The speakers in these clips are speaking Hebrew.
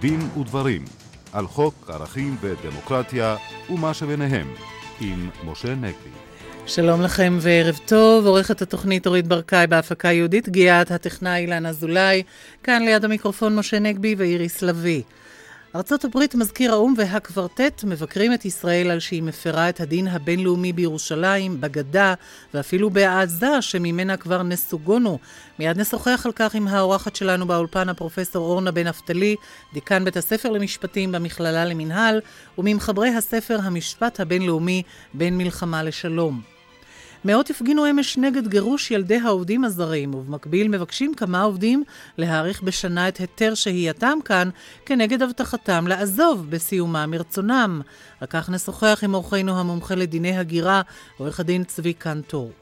דין ודברים על חוק ערכים ודמוקרטיה ומה שביניהם עם משה נגבי. שלום לכם וערב טוב, עורכת התוכנית אורית ברקאי בהפקה יהודית גיאת, הטכנאי אילן אזולאי, כאן ליד המיקרופון משה נגבי ואיריס לביא. ארצות הברית, מזכיר האו"ם והקוורטט מבקרים את ישראל על שהיא מפרה את הדין הבינלאומי בירושלים, בגדה ואפילו בעזה שממנה כבר נסוגונו. מיד נשוחח על כך עם האורחת שלנו באולפן הפרופסור אורנה בן נפתלי, דיקן בית הספר למשפטים במכללה למינהל, וממחברי הספר המשפט הבינלאומי בין מלחמה לשלום. מאות הפגינו אמש נגד גירוש ילדי העובדים הזרים, ובמקביל מבקשים כמה עובדים להאריך בשנה את היתר שהייתם כאן, כנגד הבטחתם לעזוב בסיומה מרצונם. על כך נשוחח עם אורחנו המומחה לדיני הגירה, עורך הדין צבי קנטור.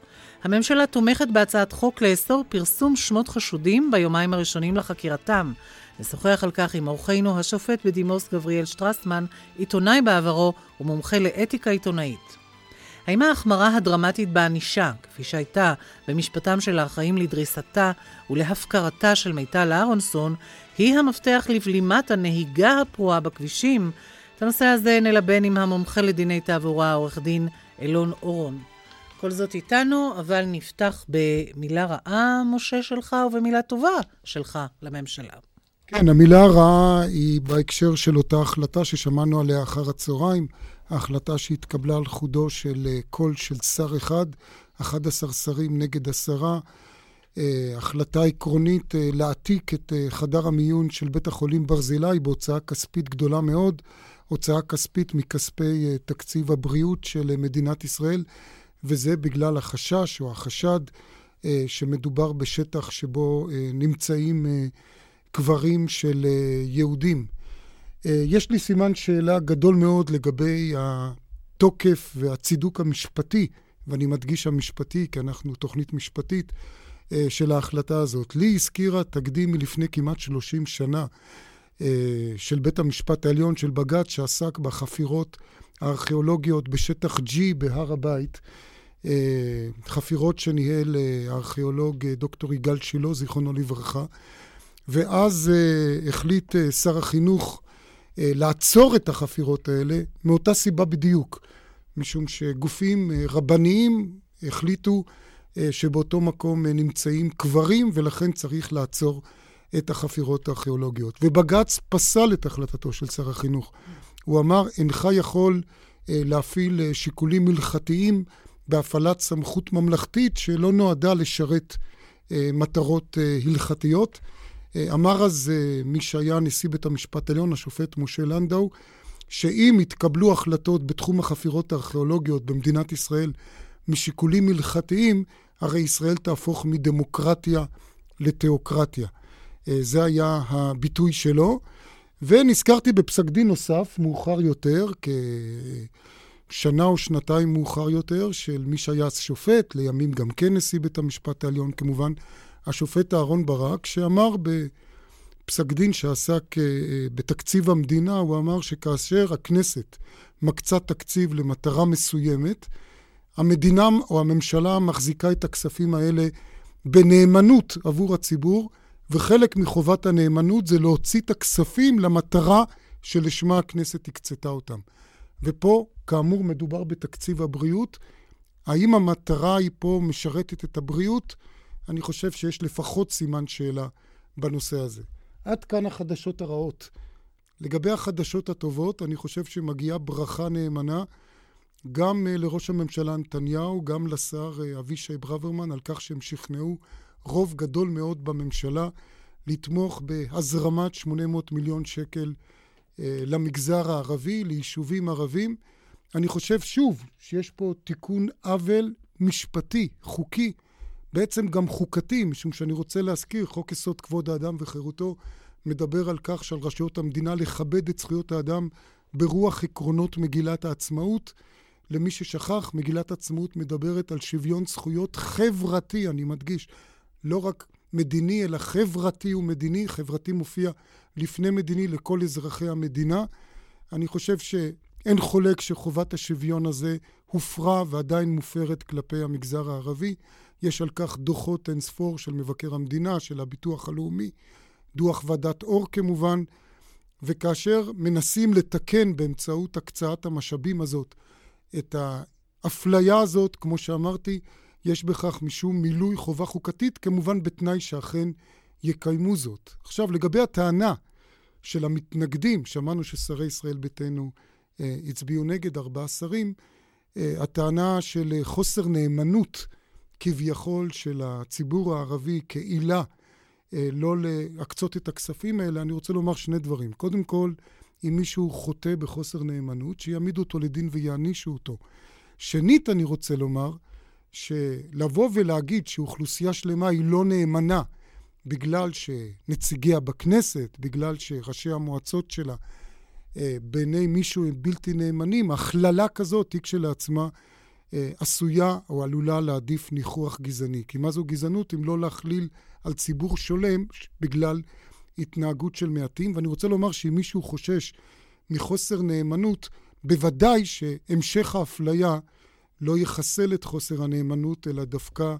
הממשלה תומכת בהצעת חוק לאסור פרסום שמות חשודים ביומיים הראשונים לחקירתם. נשוחח על כך עם אורחנו השופט בדימוס גבריאל שטרסמן, עיתונאי בעברו ומומחה לאתיקה עיתונאית. האם ההחמרה הדרמטית בענישה, כפי שהייתה במשפטם של האחראים לדריסתה ולהפקרתה של מיטל אהרונסון, היא המפתח לבלימת הנהיגה הפרועה בכבישים? את הנושא הזה נלבן עם המומחה לדיני תעבורה, עורך דין אילון אורון. כל זאת איתנו, אבל נפתח במילה רעה, משה שלך, ובמילה טובה שלך לממשלה. כן, המילה הרעה היא בהקשר של אותה החלטה ששמענו עליה אחר הצהריים, ההחלטה שהתקבלה על חודו של אה, קול של שר אחד, 11 שרים נגד עשרה, אה, החלטה עקרונית אה, להעתיק את חדר המיון של בית החולים ברזילי בהוצאה כספית גדולה מאוד, הוצאה כספית מכספי תקציב הבריאות של מדינת ישראל, וזה בגלל החשש או החשד שמדובר בשטח שבו נמצאים קברים של יהודים. אה, יש לי סימן שאלה גדול מאוד לגבי התוקף והצידוק המשפטי, ואני מדגיש המשפטי, כי אנחנו תוכנית משפטית, אה, של ההחלטה הזאת. לי הזכירה תקדים מלפני כמעט 30 שנה אה, של בית המשפט העליון, של בג"ץ, שעסק בחפירות הארכיאולוגיות בשטח G בהר הבית. חפירות שניהל הארכיאולוג דוקטור יגאל שילה, זיכרונו לברכה. ואז החליט שר החינוך לעצור את החפירות האלה מאותה סיבה בדיוק, משום שגופים אה, רבניים החליטו אה, שבאותו מקום נמצאים קברים ולכן צריך לעצור את החפירות הארכיאולוגיות. ובג"ץ פסל את החלטתו של שר החינוך. הוא אמר, אינך יכול להפעיל שיקולים הלכתיים בהפעלת סמכות ממלכתית שלא נועדה לשרת מטרות הלכתיות. אה, אמר אז אה, מי שהיה נשיא בית המשפט העליון, השופט משה לנדאו, שאם יתקבלו החלטות בתחום החפירות הארכיאולוגיות במדינת ישראל משיקולים הלכתיים, הרי ישראל תהפוך מדמוקרטיה לתיאוקרטיה. אה, זה היה הביטוי שלו. ונזכרתי בפסק דין נוסף, מאוחר יותר, כשנה או שנתיים מאוחר יותר, של מי שהיה שופט, לימים גם כן נשיא בית המשפט העליון כמובן, השופט אהרן ברק, שאמר בפסק דין שעסק אה, אה, בתקציב המדינה, הוא אמר שכאשר הכנסת מקצה תקציב למטרה מסוימת, המדינה או הממשלה מחזיקה את הכספים האלה בנאמנות עבור הציבור, וחלק מחובת הנאמנות זה להוציא את הכספים למטרה שלשמה הכנסת הקצתה אותם. ופה, כאמור, מדובר בתקציב הבריאות. האם המטרה היא פה משרתת את הבריאות? אני חושב שיש לפחות סימן שאלה בנושא הזה. עד כאן החדשות הרעות. לגבי החדשות הטובות, אני חושב שמגיעה ברכה נאמנה גם uh, לראש הממשלה נתניהו, גם לשר uh, אבישי ברוורמן, על כך שהם שכנעו רוב גדול מאוד בממשלה לתמוך בהזרמת 800 מיליון שקל uh, למגזר הערבי, ליישובים ערבים. אני חושב שוב שיש פה תיקון עוול משפטי, חוקי, בעצם גם חוקתי, משום שאני רוצה להזכיר, חוק יסוד כבוד האדם וחירותו מדבר על כך שעל רשויות המדינה לכבד את זכויות האדם ברוח עקרונות מגילת העצמאות. למי ששכח, מגילת העצמאות מדברת על שוויון זכויות חברתי, אני מדגיש, לא רק מדיני, אלא חברתי ומדיני. חברתי מופיע לפני מדיני לכל אזרחי המדינה. אני חושב שאין חולק שחובת השוויון הזה הופרה ועדיין מופרת כלפי המגזר הערבי. יש על כך דוחות אין ספור של מבקר המדינה, של הביטוח הלאומי, דוח ועדת אור כמובן, וכאשר מנסים לתקן באמצעות הקצאת המשאבים הזאת את האפליה הזאת, כמו שאמרתי, יש בכך משום מילוי חובה חוקתית, כמובן בתנאי שאכן יקיימו זאת. עכשיו, לגבי הטענה של המתנגדים, שמענו ששרי ישראל ביתנו אה, הצביעו נגד ארבעה שרים, אה, הטענה של חוסר נאמנות כביכול של הציבור הערבי כעילה אה, לא להקצות את הכספים האלה, אני רוצה לומר שני דברים. קודם כל, אם מישהו חוטא בחוסר נאמנות, שיעמידו אותו לדין ויענישו אותו. שנית, אני רוצה לומר, שלבוא ולהגיד שאוכלוסייה שלמה היא לא נאמנה בגלל שנציגיה בכנסת, בגלל שראשי המועצות שלה אה, בעיני מישהו הם בלתי נאמנים, הכללה כזאת היא כשלעצמה עשויה או עלולה להעדיף ניחוח גזעני. כי מה זו גזענות אם לא להכליל על ציבור שולם בגלל התנהגות של מעטים? ואני רוצה לומר שאם מישהו חושש מחוסר נאמנות, בוודאי שהמשך האפליה לא יחסל את חוסר הנאמנות, אלא דווקא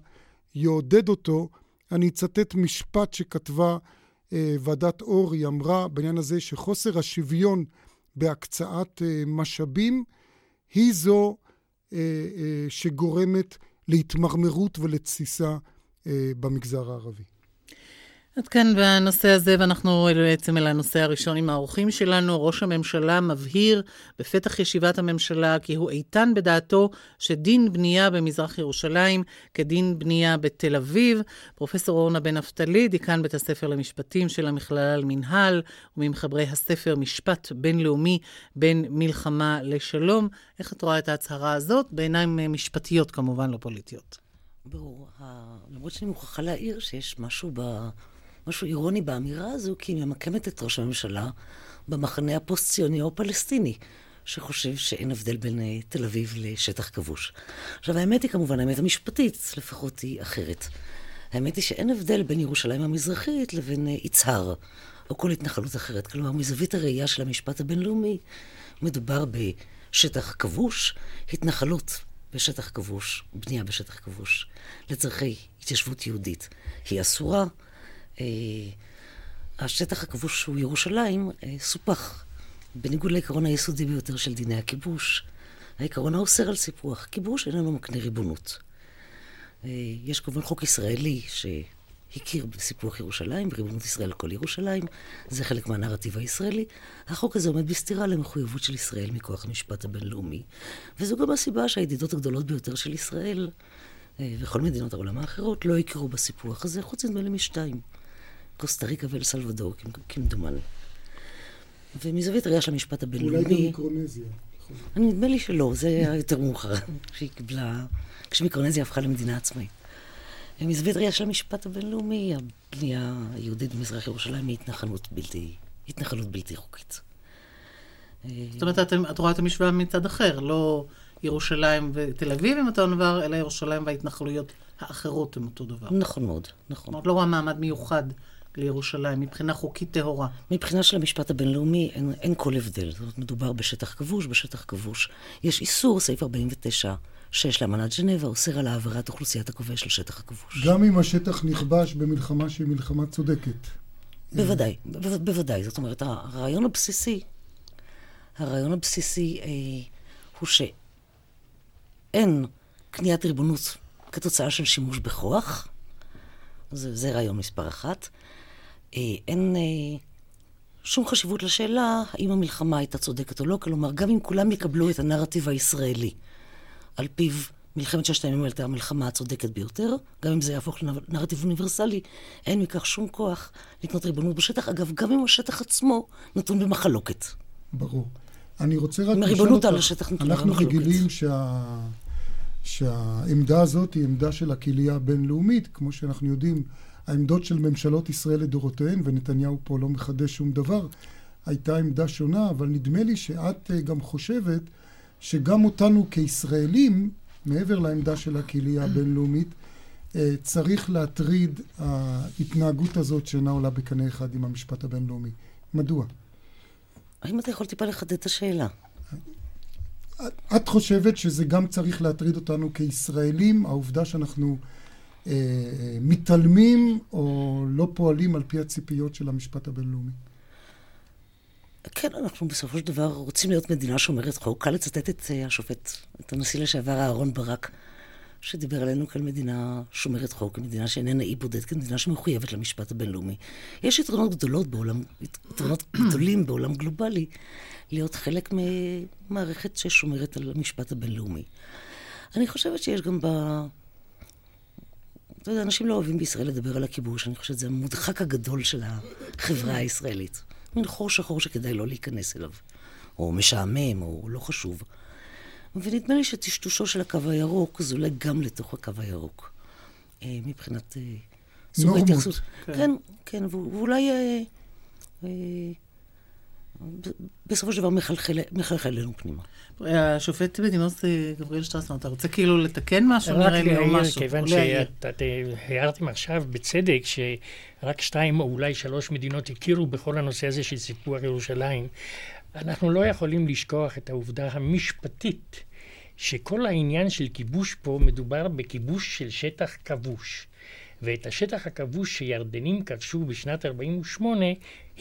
יעודד אותו. אני אצטט משפט שכתבה אה, ועדת אור, היא אמרה בעניין הזה שחוסר השוויון בהקצאת אה, משאבים היא זו אה, אה, שגורמת להתמרמרות ולתסיסה אה, במגזר הערבי. עד כאן בנושא הזה, ואנחנו בעצם אל הנושא הראשון עם האורחים שלנו. ראש הממשלה מבהיר בפתח ישיבת הממשלה כי הוא איתן בדעתו שדין בנייה במזרח ירושלים כדין בנייה בתל אביב. פרופסור אורנה בן נפתלי, דיקן בית הספר למשפטים של המכללה למינהל, וממחברי הספר משפט בינלאומי בין מלחמה לשלום. איך את רואה את ההצהרה הזאת? בעיניים משפטיות כמובן, לא פוליטיות. ברור. למרות שאני מוכרחה להעיר שיש משהו ב... משהו אירוני באמירה הזו, כי היא ממקמת את ראש הממשלה במחנה הפוסט-ציוני או פלסטיני, שחושב שאין הבדל בין uh, תל אביב לשטח כבוש. עכשיו, האמת היא כמובן, האמת המשפטית, לפחות היא אחרת. האמת היא שאין הבדל בין ירושלים המזרחית לבין uh, יצהר, או כל התנחלות אחרת. כלומר, מזווית הראייה של המשפט הבינלאומי, מדובר בשטח כבוש, התנחלות בשטח כבוש, בנייה בשטח כבוש, לצורכי התיישבות יהודית. היא אסורה, אה, השטח הכבוש שהוא ירושלים אה, סופח, בניגוד לעיקרון היסודי ביותר של דיני הכיבוש. העיקרון האוסר על סיפוח. כיבוש איננו מקנה ריבונות. אה, יש כמובן חוק ישראלי שהכיר בסיפוח ירושלים, בריבונות ישראל על כל ירושלים. זה חלק מהנרטיב הישראלי. החוק הזה עומד בסתירה למחויבות של ישראל מכוח המשפט הבינלאומי. וזו גם הסיבה שהידידות הגדולות ביותר של ישראל וכל מדינות העולם האחרות לא הכירו בסיפוח הזה, חוץ נדמה לי משתיים. קוסטה ריקה ואל סלבדור, כמדומני. ומזווית הראייה של המשפט הבינלאומי... אולי גם מיקרונזיה. אני נדמה לי שלא, זה היה יותר מאוחר, שהיא קיבלה... כשמיקרונזיה הפכה למדינה עצמאית. מזווית ראייה של המשפט הבינלאומי, הבנייה היהודית במזרח ירושלים היא התנחלות בלתי, התנחלות בלתי חוקית. זאת אומרת, את, את רואה את המשוואה מצד אחר, לא ירושלים ותל אביב הם אותו דבר, אלא ירושלים וההתנחלויות האחרות הם אותו דבר. נכון מאוד, נכון. זאת אומרת, לא רואה מעמד מיוחד לירושלים, מבחינה חוקית טהורה. מבחינה של המשפט הבינלאומי אין, אין כל הבדל. זאת אומרת, מדובר בשטח כבוש, בשטח כבוש. יש איסור, סעיף 49, שיש לאמנת ז'נבה, אוסר על העברת אוכלוסיית הכובש לשטח הכבוש. גם אם השטח נכבש במלחמה שהיא מלחמה צודקת. בוודאי, ב- בוודאי. זאת אומרת, הרעיון הבסיסי, הרעיון הבסיסי אה, הוא שאין קניית ריבונות כתוצאה של שימוש בכוח. זה, זה רעיון מספר אחת. אה, אין אה, שום חשיבות לשאלה האם המלחמה הייתה צודקת או לא, כלומר, גם אם כולם יקבלו את הנרטיב הישראלי, על פיו מלחמת ששת הימים הייתה המלחמה הצודקת ביותר, גם אם זה יהפוך לנרטיב אוניברסלי, אין מכך שום כוח לקנות ריבונות בשטח. אגב, גם אם השטח עצמו נתון במחלוקת. ברור. אני רוצה רק לשאול אותך, על השטח נתונה במחלוקת. אנחנו רגילים שה... שהעמדה הזאת היא עמדה של הקהילייה הבינלאומית, כמו שאנחנו יודעים, העמדות של ממשלות ישראל לדורותיהן, ונתניהו פה לא מחדש שום דבר, הייתה עמדה שונה, אבל נדמה לי שאת אה, גם חושבת שגם אותנו כישראלים, מעבר לעמדה של הקהילייה הבינלאומית, אה, צריך להטריד ההתנהגות הזאת שאינה עולה בקנה אחד עם המשפט הבינלאומי. מדוע? האם אתה יכול טיפה לחדד את השאלה? את חושבת שזה גם צריך להטריד אותנו כישראלים, העובדה שאנחנו אה, מתעלמים או לא פועלים על פי הציפיות של המשפט הבינלאומי? כן, אנחנו בסופו של דבר רוצים להיות מדינה שומרת חוק. קל לצטט את uh, השופט, את הנשיא לשעבר אהרן ברק, שדיבר עלינו כאל מדינה שומרת חוק, כמדינה שאיננה אי בודד, כמדינה שמחויבת למשפט הבינלאומי. יש יתרונות גדולות בעולם, יתרונות גדולים בעולם גלובלי, להיות חלק ממערכת ששומרת על המשפט הבינלאומי. אני חושבת שיש גם ב... אתה יודע, אנשים לא אוהבים בישראל לדבר על הכיבוש, אני חושבת שזה המודחק הגדול של החברה הישראלית. מין חור שחור שכדאי לא להיכנס אליו, או משעמם, או לא חשוב. ונדמה לי שטשטושו של הקו הירוק זולה גם לתוך הקו הירוק. אה, מבחינת אה, סוג ההתייחסות. כן, כן, כן ואולי אה, בסופו של דבר מחלחל אלינו פנימה. השופט בדימוס גבריאל שטרסמן, אתה רוצה כאילו לתקן משהו? נראה לי או משהו. כיוון שהערתם עכשיו בצדק שרק שתיים או אולי שלוש מדינות הכירו בכל הנושא הזה של סיפוח ירושלים, אנחנו לא יכולים לשכוח את העובדה המשפטית שכל העניין של כיבוש פה מדובר בכיבוש של שטח כבוש. ואת השטח הכבוש שירדנים כבשו בשנת 48,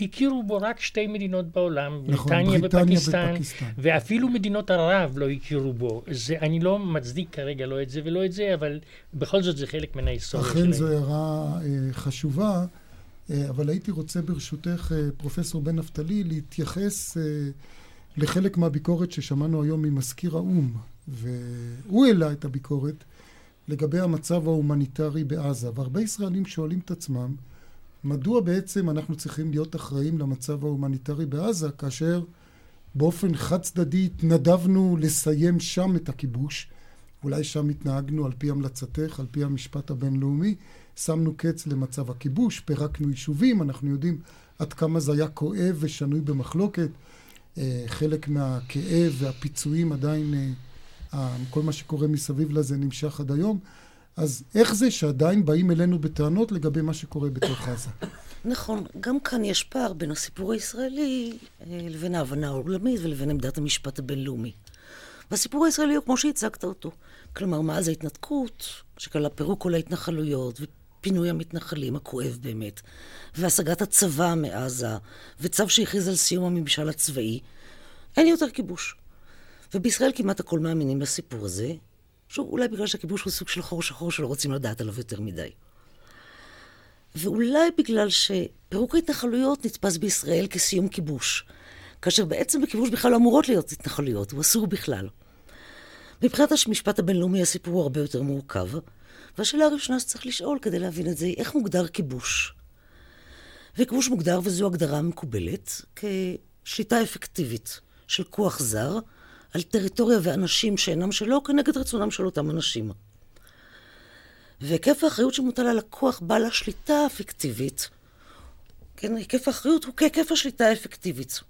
הכירו בו רק שתי מדינות בעולם, נכון, בריטניה, ופקיסטן, ופקיסטן, ואפילו מדינות ערב לא הכירו בו. זה, אני לא מצדיק כרגע לא את זה ולא את זה, אבל בכל זאת זה חלק מן ההיסטוריה שלהם. אכן זו הערה אה, חשובה, אה, אבל הייתי רוצה ברשותך, אה, פרופסור בן נפתלי, להתייחס אה, לחלק מהביקורת ששמענו היום ממזכיר האו"ם, והוא העלה את הביקורת. לגבי המצב ההומניטרי בעזה, והרבה ישראלים שואלים את עצמם, מדוע בעצם אנחנו צריכים להיות אחראים למצב ההומניטרי בעזה, כאשר באופן חד צדדי התנדבנו לסיים שם את הכיבוש, אולי שם התנהגנו על פי המלצתך, על פי המשפט הבינלאומי, שמנו קץ למצב הכיבוש, פירקנו יישובים, אנחנו יודעים עד כמה זה היה כואב ושנוי במחלוקת. אה, חלק מהכאב והפיצויים עדיין אה, כל מה שקורה מסביב לזה נמשך עד היום. אז איך זה שעדיין באים אלינו בטענות לגבי מה שקורה בתוך עזה? נכון, גם כאן יש פער בין הסיפור הישראלי אה, לבין ההבנה העולמית ולבין עמדת המשפט הבינלאומי. והסיפור הישראלי הוא כמו שהצגת אותו. כלומר, מאז ההתנתקות, שכללה פירוק כל ההתנחלויות, ופינוי המתנחלים, הכואב באמת, והשגת הצבא מעזה, וצו שהכריז על סיום הממשל הצבאי, אין יותר כיבוש. ובישראל כמעט הכל מאמינים לסיפור הזה, שוב, אולי בגלל שהכיבוש הוא סוג של חור שחור שלא רוצים לדעת עליו יותר מדי. ואולי בגלל שפירוק ההתנחלויות נתפס בישראל כסיום כיבוש, כאשר בעצם בכיבוש בכלל לא אמורות להיות התנחלויות, הוא אסור בכלל. מבחינת המשפט הבינלאומי הסיפור הוא הרבה יותר מורכב, והשאלה הראשונה שצריך לשאול כדי להבין את זה היא איך מוגדר כיבוש. וכיבוש מוגדר, וזו הגדרה מקובלת, כשליטה אפקטיבית של כוח זר על טריטוריה ואנשים שאינם שלו כנגד רצונם של אותם אנשים. והיקף האחריות שמוטל על הכוח בעל השליטה הפיקטיבית, כן, היקף האחריות הוא כהיקף השליטה האפקטיבית.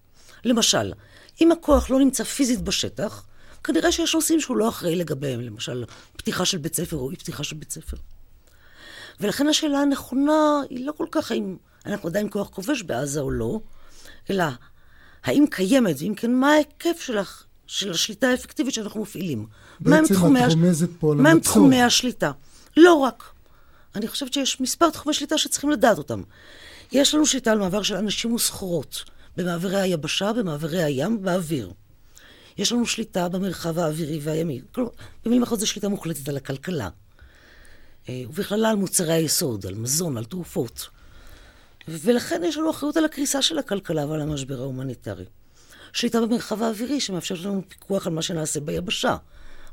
למשל, אם הכוח לא נמצא פיזית בשטח, כנראה שיש נושאים שהוא לא אחראי לגביהם, למשל, פתיחה של בית ספר או אי פתיחה של בית ספר. ולכן השאלה הנכונה היא לא כל כך האם אנחנו עדיין כוח כובש בעזה או לא, אלא האם קיימת, ואם כן, מה ההיקף של של השליטה האפקטיבית שאנחנו מפעילים. בעצם את רומזת פה על המצור. מהם תחומי השליטה? לא רק. אני חושבת שיש מספר תחומי שליטה שצריכים לדעת אותם. יש לנו שליטה על מעבר של אנשים וסחורות, במעברי היבשה, במעברי הים, באוויר. יש לנו שליטה במרחב האווירי והימי. כלומר, במילים אחרות זו שליטה מוחלטת על הכלכלה. אה, ובכלל זה על מוצרי היסוד, על מזון, על תרופות. ולכן יש לנו אחריות על הקריסה של הכלכלה ועל המשבר ההומניטרי. שליטה במרחב האווירי שמאפשרת לנו פיקוח על מה שנעשה ביבשה.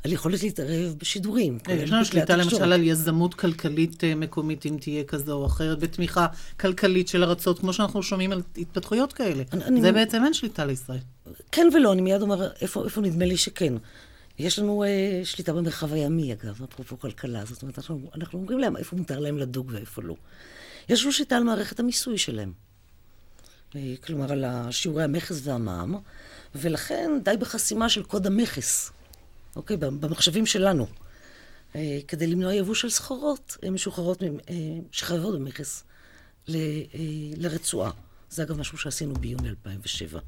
על יכולת להתערב בשידורים. יש לנו שליטה למשל על יזמות כלכלית אה, מקומית, אם תהיה כזו או אחרת, ותמיכה כלכלית של ארצות, כמו שאנחנו שומעים על התפתחויות כאלה. אני, זה אני... בעצם אין שליטה לישראל. כן ולא, אני מיד אומר איפה, איפה נדמה לי שכן. יש לנו אה, שליטה במרחב הימי, אגב, אפרופו כלכלה. זאת אומרת, אנחנו, אנחנו אומרים להם איפה מותר להם לדוג ואיפה לא. יש לנו שליטה על מערכת המיסוי שלהם. אה, כלומר על שיעורי המכס והמע"מ, ולכן די בחסימה של קוד המכס, אוקיי? במחשבים שלנו. אה, כדי למנוע יבוא של סחורות משוחררות, אה, שחייבות במכס לרצועה. זה אגב משהו שעשינו ביוני 2007.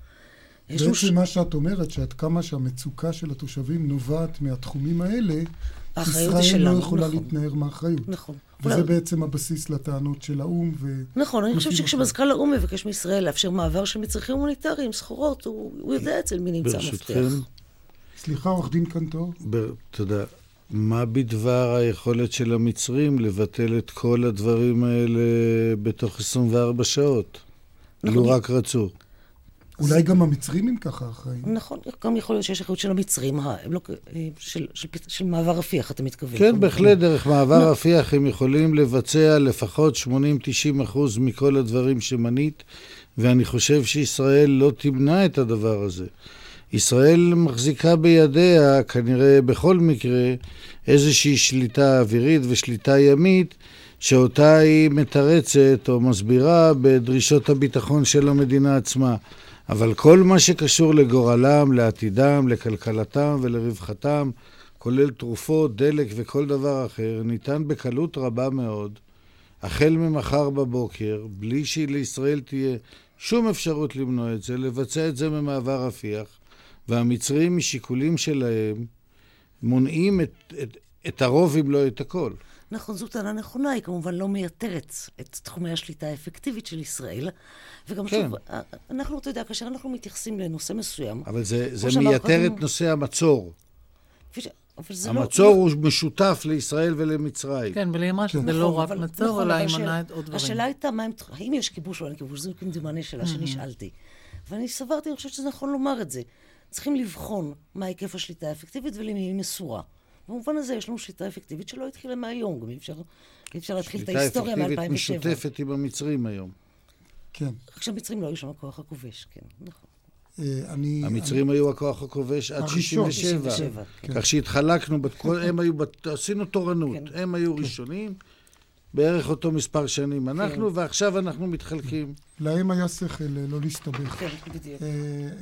בעצם ש... מה שאת אומרת, שעד כמה שהמצוקה של התושבים נובעת מהתחומים האלה, ישראל לא שלנו, יכולה נכון. להתנער מאחריות. נכון. וזה אולי- בעצם הבסיס לטענות של האו"ם. ו... נכון, אני חושבת שכשמזכ"ל האו"ם מבקש מישראל לאפשר מעבר של מצרכים הומניטריים, סחורות, הוא הוא יודע אצל מי נמצא המפתח. ברשותכם, סליחה, עורך דין קנטור. ב- תודה. מה בדבר היכולת של המצרים לבטל את כל הדברים האלה בתוך 24 שעות? נכון. לו רק רצו. אולי גם המצרים אם ככה אחראים. נכון, גם יכול להיות שיש אחריות של המצרים, ה- הם לא, אה, של, של, של מעבר רפיח, אתה מתכוון. כן, כמובן. בהחלט, דרך מעבר רפיח הם יכולים לבצע לפחות 80-90 אחוז מכל הדברים שמנית, ואני חושב שישראל לא תמנע את הדבר הזה. ישראל מחזיקה בידיה, כנראה בכל מקרה, איזושהי שליטה אווירית ושליטה ימית, שאותה היא מתרצת או מסבירה בדרישות הביטחון של המדינה עצמה. אבל כל מה שקשור לגורלם, לעתידם, לכלכלתם ולרווחתם, כולל תרופות, דלק וכל דבר אחר, ניתן בקלות רבה מאוד, החל ממחר בבוקר, בלי שלישראל תהיה שום אפשרות למנוע את זה, לבצע את זה ממעבר רפיח, והמצרים משיקולים שלהם מונעים את, את, את הרוב אם לא את הכל. נכון, זו טענה נכונה, היא כמובן לא מייתרת את תחומי השליטה האפקטיבית של ישראל. וגם כן. שוב, אה, אנחנו, אתה יודע, כאשר אנחנו מתייחסים לנושא מסוים, אבל זה, זה מייתר קודם- את נושא המצור. ש... לא... המצור הוא משותף לישראל ולמצרים. כן, אבל היא אמרה שזה נכון, לא רק אבל- מצור, נכון, אלא היא השאלה- מונעת עוד דברים. השאלה הייתה, מה הם, האם יש כיבוש או אין כיבוש? זו כמדומני שאלה שנשאלתי. ואני סברתי, אני חושבת שזה נכון לומר את זה. צריכים לבחון מה היקף השליטה האפקטיבית ולמי היא מסורה. במובן הזה יש לנו שליטה אפקטיבית שלא התחילה מהיום, גם אי אפשר, אי אפשר להתחיל את שליטה ההיסטוריה אפקטיבית מ-2007. משותפת עם המצרים היום. כן. רק שהמצרים לא היו שם הכוח הכובש, כן, נכון. אה, אני... המצרים היו הכוח הכובש עד הראשון. 67. 67, כן. כך שהתחלקנו, בתקו- הם היו, בת- עשינו תורנות, כן. הם היו ראשונים, בערך אותו מספר שנים אנחנו, ועכשיו אנחנו מתחלקים. להם היה שכל אה, לא להסתבך. כן, בדיוק. אה,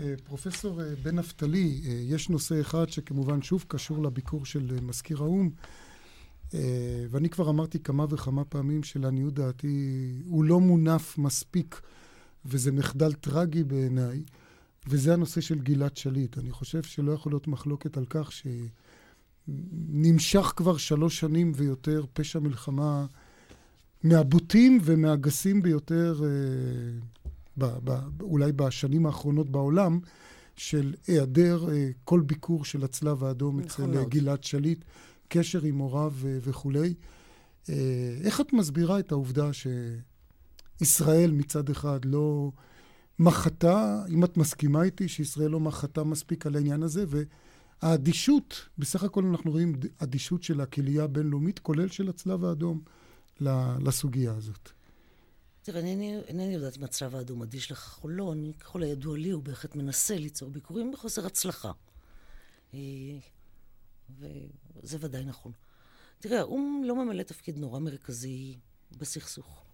אה, פרופסור בן נפתלי, יש נושא אחד שכמובן שוב קשור לביקור של מזכיר האו"ם, ואני כבר אמרתי כמה וכמה פעמים שלעניות דעתי הוא לא מונף מספיק, וזה מחדל טרגי בעיניי, וזה הנושא של גלעד שליט. אני חושב שלא יכול להיות מחלוקת על כך שנמשך כבר שלוש שנים ויותר פשע מלחמה מהבוטים ומהגסים ביותר, אה, ב, ב, אולי בשנים האחרונות בעולם, של היעדר אה, כל ביקור של הצלב האדום אצל מאוד. גלעד שליט, קשר עם הוריו אה, וכולי. אה, איך את מסבירה את העובדה שישראל מצד אחד לא מחתה, אם את מסכימה איתי, שישראל לא מחתה מספיק על העניין הזה, והאדישות, בסך הכל אנחנו רואים אדישות של הקהילייה הבינלאומית, כולל של הצלב האדום, לסוגיה הזאת. תראה, אינני, יודעת אם הצלב האדום אדיש לכך או לא, אני, ככל הידוע לי, הוא בהחלט מנסה ליצור ביקורים בחוסר הצלחה. אה, וזה ודאי נכון. תראה, האו"ם לא ממלא תפקיד נורא מרכזי בסכסוך.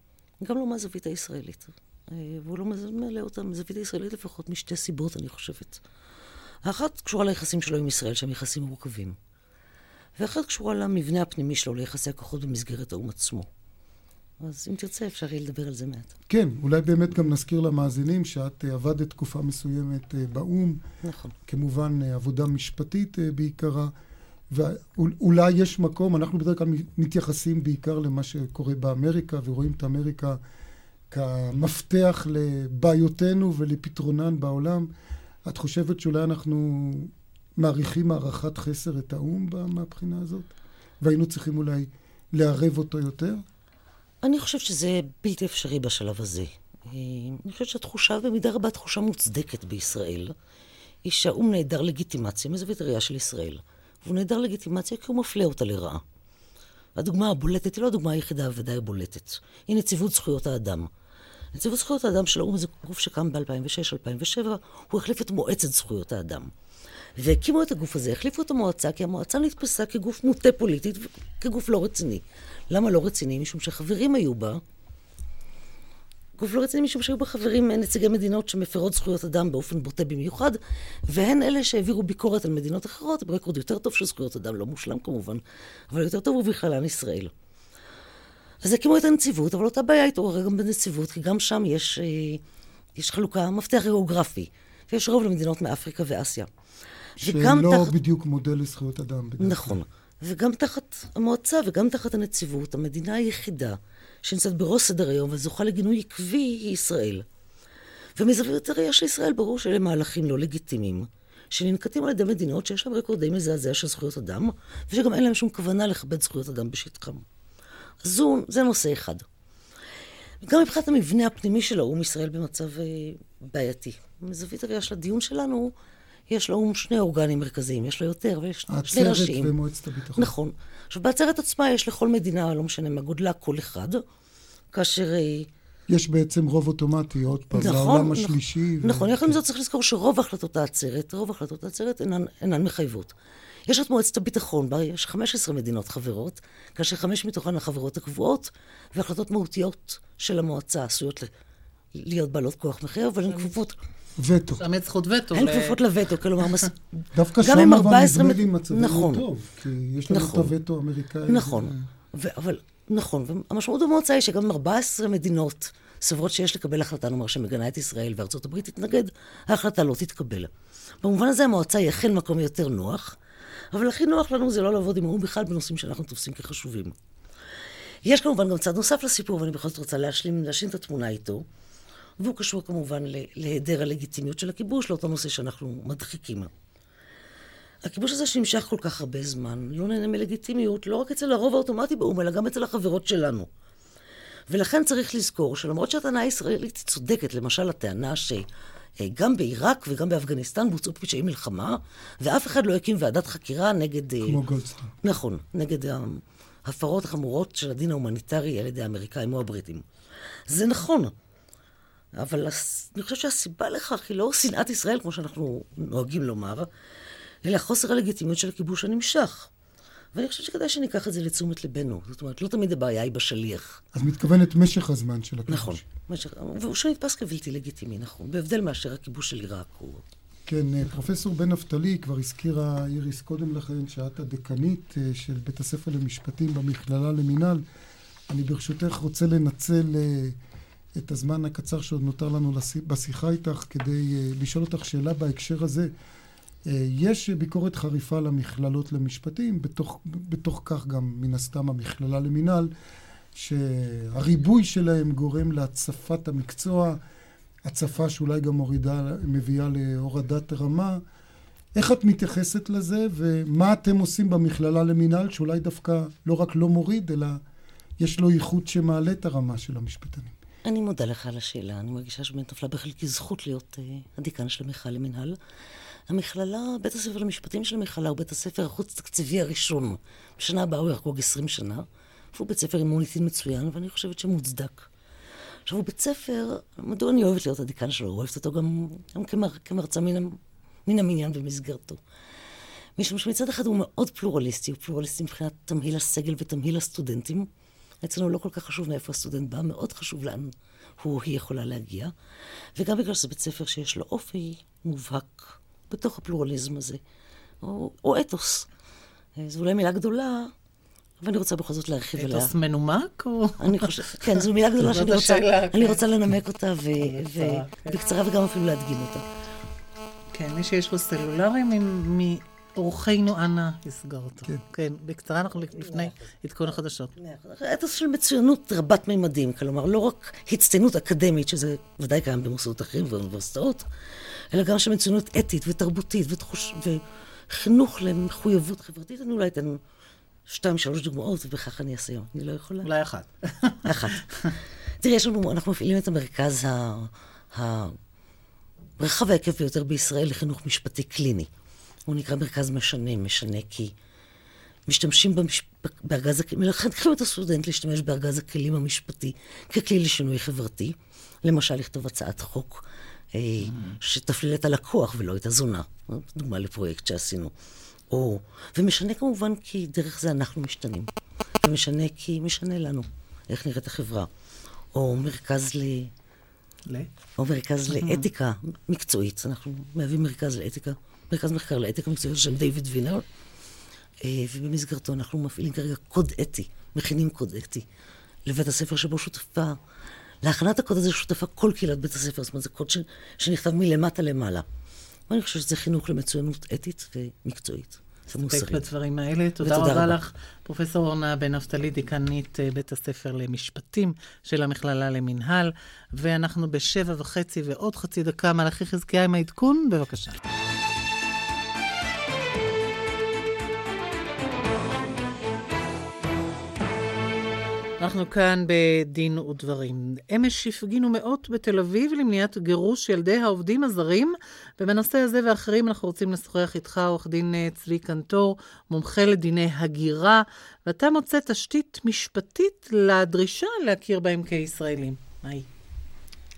גם לא מהזווית הישראלית. אה, והוא לא ממלא אותה מהזווית הישראלית לפחות משתי סיבות, אני חושבת. האחת קשורה ליחסים שלו עם ישראל, שהם יחסים מורכבים. ואחת קשורה למבנה הפנימי שלו, ליחסי הכוחות במסגרת האו"ם עצמו. אז אם תרצה, אפשר יהיה לדבר על זה מעט. כן, אולי באמת גם נזכיר למאזינים שאת אה, עבדת תקופה מסוימת אה, באו"ם, נכון. כמובן אה, עבודה משפטית בעיקרה, ואולי יש מקום, אנחנו בדרך כלל מתייחסים בעיקר למה שקורה באמריקה, ורואים את אמריקה כמפתח לבעיותינו ולפתרונן בעולם. את חושבת שאולי אנחנו מעריכים הערכת חסר את האו"ם מהבחינה הזאת? והיינו צריכים אולי לערב אותו יותר? אני חושבת שזה בלתי אפשרי בשלב הזה. אה, אני חושבת שהתחושה, במידה רבה תחושה מוצדקת בישראל, היא שהאו"ם נעדר לגיטימציה מזווית הראייה של ישראל. והוא נעדר לגיטימציה כי הוא מפלה אותה לרעה. הדוגמה הבולטת היא לא הדוגמה היחידה הוודאי הבולטת. היא נציבות זכויות האדם. נציבות זכויות האדם של האו"ם זה גוף שקם ב-2006-2007, הוא החליף את מועצת זכויות האדם. והקימו את הגוף הזה, החליפו את המועצה, כי המועצה נתפסה כגוף מוטה פוליטית, כגוף לא רציני. למה לא רציני? משום שחברים היו בה, גוף לא רציני משום שהיו בה חברים נציגי מדינות שמפרות זכויות אדם באופן בוטה במיוחד, והן אלה שהעבירו ביקורת על מדינות אחרות, ברקורד יותר טוב של זכויות אדם, לא מושלם כמובן, אבל יותר טוב ובכללן ישראל. אז הקימו את הנציבות, אבל אותה בעיה התעוררה גם בנציבות, כי גם שם יש, אה, יש חלוקה, מפתח גיאוגרפי, ויש רוב למדינות מאפריקה ואסיה. שלא תחת... בדיוק מודל לזכויות אדם. נכון. וגם תחת המועצה וגם תחת הנציבות, המדינה היחידה שנמצאת בראש סדר היום וזוכה לגינוי עקבי היא ישראל. ומזווית הראייה של ישראל ברור שאלה מהלכים לא לגיטימיים, שננקטים על ידי מדינות שיש להם רקורד די מזעזע של זכויות אדם, ושגם אין להם שום כוונה לכבד זכויות אדם בשטחם. אז זו, זה נושא אחד. גם מבחינת המבנה הפנימי של האו"ם, ישראל במצב אה, בעייתי. מזווית הראייה של הדיון שלנו, יש לאו"ם שני אורגנים מרכזיים, יש לו יותר, ויש שני ראשים. העצרת ומועצת הביטחון. נכון. עכשיו, בעצרת עצמה יש לכל מדינה, לא משנה מה גודלה, קול אחד, כאשר... אה, יש בעצם רוב אוטומטי, עוד פעם, נכון, לעולם נכון, השלישי. נכון, יחד עם זאת צריך לזכור שרוב החלטות העצרת, רוב החלטות העצרת אינן, אינן מחייבות. יש את מועצת הביטחון, בה יש 15 מדינות חברות, כאשר חמש מתוכן החברות הקבועות, והחלטות מהותיות של המועצה עשויות ל- להיות בעלות כוח מחייב, אבל הן כפופות, וטו. שם יש זכות וטו. הן כפופות לווטו, כלומר, מס... דווקא גם שם אבל 14 נדמה לי מצבנו נכון. טוב, כי יש לנו את נכון. הווטו האמריקאי. נכון, אבל, נכון, והמשמעות במועצה היא שגם 14 מדינות סוברות שיש לקבל החלטה, נאמר, שמגנה את ישראל וארצות הברית תתנגד, ההחלטה לא תתקבל. במובן הזה המועצה היא אכן מקום יותר נוח, אבל הכי נוח לנו זה לא לעבוד עם האו"ם בכלל בנושאים שאנחנו תופסים כחשובים. יש כמובן גם צד נוסף לסיפור, ואני בכל זאת רוצה להשלים, להשלים את התמונה איתו, והוא קשור כמובן להיעדר הלגיטימיות של הכיבוש, לאותו נושא שאנחנו מדחיקים. הכיבוש הזה שנמשך כל כך הרבה זמן, לא נהנה מלגיטימיות, לא רק אצל הרוב האוטומטי באו"ם, אלא גם אצל החברות שלנו. ולכן צריך לזכור שלמרות שהטענה הישראלית היא צודקת, למשל הטענה שגם בעיראק וגם באפגניסטן בוצעו פשעי מלחמה, ואף אחד לא הקים ועדת חקירה נגד... אה, כמו גולדסטון. נכון, נגד ההפרות החמורות של הדין ההומניטרי על ידי האמריקאים או הבריטים. זה נכון, אבל הס- אני חושבת שהסיבה לכך היא לא שנאת ישראל, כמו שאנחנו נוהגים לומר, אלא חוסר הלגיטימיות של הכיבוש הנמשך. ואני חושבת שכדאי שניקח את זה לתשומת ליבנו. זאת אומרת, לא תמיד הבעיה היא בשליח. אז מתכוונת משך הזמן של הכיבוש. נכון. משך- והוא שנתפס כבלתי לגיטימי, נכון. בהבדל מאשר הכיבוש של עיראק. הוא... כן, אה, פרופסור בן נפתלי, כבר הזכירה איריס קודם לכן שאת הדקנית אה, של בית הספר למשפטים במכללה למינהל. אני ברשותך רוצה לנצל אה, את הזמן הקצר שעוד נותר לנו בשיחה איתך כדי אה, לשאול אותך שאלה בהקשר הזה. אה, יש ביקורת חריפה למכללות למשפטים, בתוך, בתוך כך גם מן הסתם המכללה למינהל, שהריבוי שלהם גורם להצפת המקצוע, הצפה שאולי גם מורידה, מביאה להורדת רמה. איך את מתייחסת לזה, ומה אתם עושים במכללה למינהל, שאולי דווקא לא רק לא מוריד, אלא יש לו ייחוד שמעלה את הרמה של המשפטנים? אני מודה לך על השאלה. אני מרגישה שבאמת נפלה בחלקי זכות להיות uh, הדיקן של המכלל למינהל. המכללה, בית הספר למשפטים של המכללה הוא בית הספר החוץ-תקציבי הראשון. בשנה הבאה הוא יחגוג 20 שנה, והוא בית ספר עם מוניטין מצוין, ואני חושבת שמוצדק. עכשיו, הוא בית ספר, מדוע אני אוהבת להיות הדיקן שלו? אוהבת אותו גם, גם כמר, כמרצה מן, מן המניין במסגרתו. משום שמצד אחד הוא מאוד פלורליסטי, הוא פלורליסטי מבחינת תמהיל הסגל ותמהיל הסטודנטים. אצלנו לא כל כך חשוב מאיפה הסטודנט בא, מאוד חשוב לאן הוא או היא יכולה להגיע. וגם בגלל שזה בית ספר שיש לו אופי מובהק בתוך הפלורליזם הזה, או, או אתוס. אה, זו אולי מילה גדולה, אבל אני רוצה בכל זאת להרחיב עליה. אתוס מנומק או... אני חושבת, כן, זו מילה גדולה שאני רוצה, השאלה, אני כן. רוצה לנמק אותה ו- בקצרה, ו- בקצרה וגם אפילו להדגים אותה. כן, מי שיש לו סלולרי אנא יסגר אותו. כן. כן, בקצרה אנחנו לפני עדכון החדשות. אתוס של מצוינות רבת מימדים, כלומר, לא רק הצטיינות אקדמית, שזה ודאי קיים במוסדות אחרים ובאוניברסיטאות, אלא גם של מצוינות אתית ותרבותית ותחוש... וחינוך למחויבות חברתית. אני אולי אתן שתיים, שלוש דוגמאות, ובכך אני אסיים. אני לא יכולה. אולי אחת. אחת. תראי, יש לנו, אנחנו מפעילים את המרכז ה... ה... רחב ההיקף ביותר בישראל לחינוך משפטי קליני. הוא נקרא מרכז משנה, משנה כי משתמשים במש... בארגז הכלים, מלכתחילים את הסטודנט להשתמש בארגז הכלים המשפטי ככלי לשינוי חברתי. למשל, לכתוב הצעת חוק אה, שתפליל את הלקוח ולא את הזונה. דוגמה לפרויקט שעשינו. או, ומשנה כמובן כי דרך זה אנחנו משתנים. ומשנה כי משנה לנו איך נראית החברה. או מרכז ל... ל? או מרכז לאתיקה מקצועית. אנחנו מהווים מרכז לאתיקה, מרכז מחקר לאתיקה מקצועית של דיוויד וינר, אה, ובמסגרתו אנחנו מפעילים כרגע קוד אתי, מכינים קוד אתי לבית הספר שבו שותפה, להכנת הקוד הזה שותפה כל קהילת בית הספר, זאת אומרת, זה קוד ש, שנכתב מלמטה למעלה. ואני חושבת שזה חינוך למצוינות אתית ומקצועית. נסתפק בדברים האלה. תודה רבה רבה. לך, פרופ' אורנה בן נפתלי, דיקנית אה, בית הספר למשפטים של המכללה למינהל, ואנחנו בשבע וחצי ועוד חצי דקה. מלאכי חזקיה עם העדכון, בבקשה. אנחנו כאן בדין ודברים. אמש הפגינו מאות בתל אביב למניעת גירוש ילדי העובדים הזרים, ובנושא הזה ואחרים אנחנו רוצים לשוחח איתך, עורך דין אה, צבי קנטור, מומחה לדיני הגירה, ואתה מוצא תשתית משפטית לדרישה להכיר בהם כישראלים. מה היא?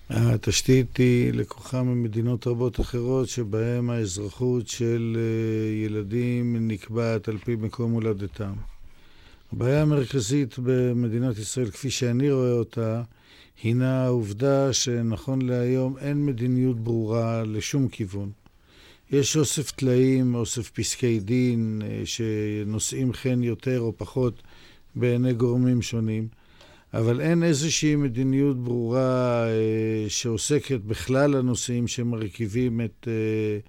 התשתית היא לקוחה ממדינות רבות אחרות, שבהן האזרחות של אה, ילדים נקבעת על פי מקום הולדתם. הבעיה המרכזית במדינת ישראל, כפי שאני רואה אותה, הינה העובדה שנכון להיום אין מדיניות ברורה לשום כיוון. יש אוסף טלאים, אוסף פסקי דין, אה, שנושאים חן יותר או פחות בעיני גורמים שונים, אבל אין איזושהי מדיניות ברורה אה, שעוסקת בכלל הנושאים שמרכיבים את, אה,